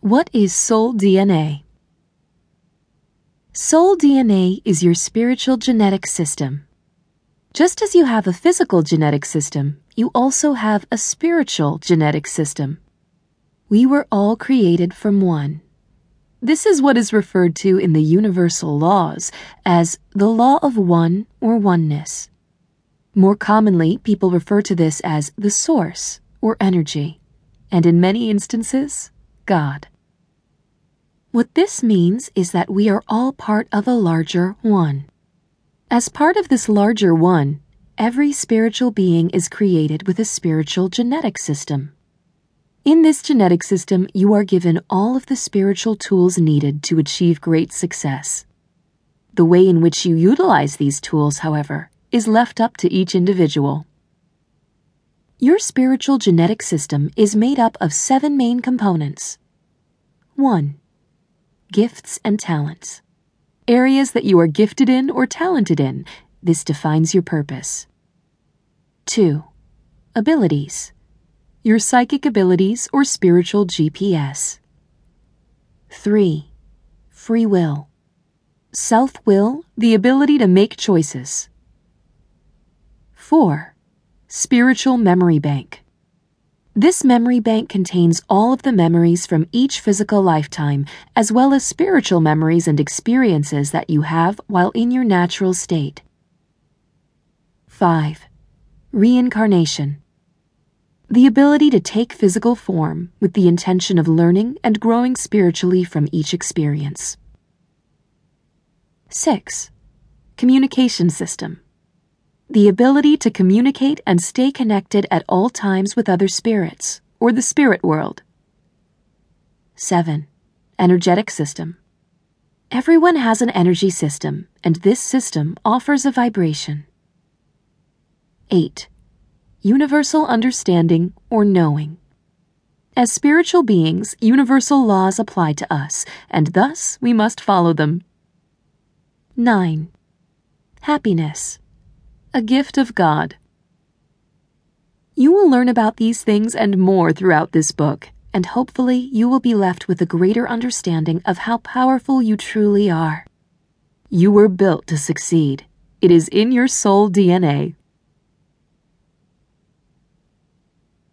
What is soul DNA? Soul DNA is your spiritual genetic system. Just as you have a physical genetic system, you also have a spiritual genetic system. We were all created from one. This is what is referred to in the universal laws as the law of one or oneness. More commonly, people refer to this as the source or energy, and in many instances, God. What this means is that we are all part of a larger one. As part of this larger one, every spiritual being is created with a spiritual genetic system. In this genetic system, you are given all of the spiritual tools needed to achieve great success. The way in which you utilize these tools, however, is left up to each individual. Your spiritual genetic system is made up of seven main components. 1. Gifts and talents. Areas that you are gifted in or talented in. This defines your purpose. 2. Abilities your psychic abilities or spiritual GPS. 3. Free will. Self will, the ability to make choices. 4. Spiritual memory bank. This memory bank contains all of the memories from each physical lifetime, as well as spiritual memories and experiences that you have while in your natural state. 5. Reincarnation the ability to take physical form with the intention of learning and growing spiritually from each experience. 6. Communication system. The ability to communicate and stay connected at all times with other spirits, or the spirit world. 7. Energetic system. Everyone has an energy system, and this system offers a vibration. 8 universal understanding, or knowing. As spiritual beings, universal laws apply to us, and thus we must follow them. 9. Happiness. A gift of God. You will learn about these things and more throughout this book, and hopefully you will be left with a greater understanding of how powerful you truly are. You were built to succeed. It is in your soul DNA.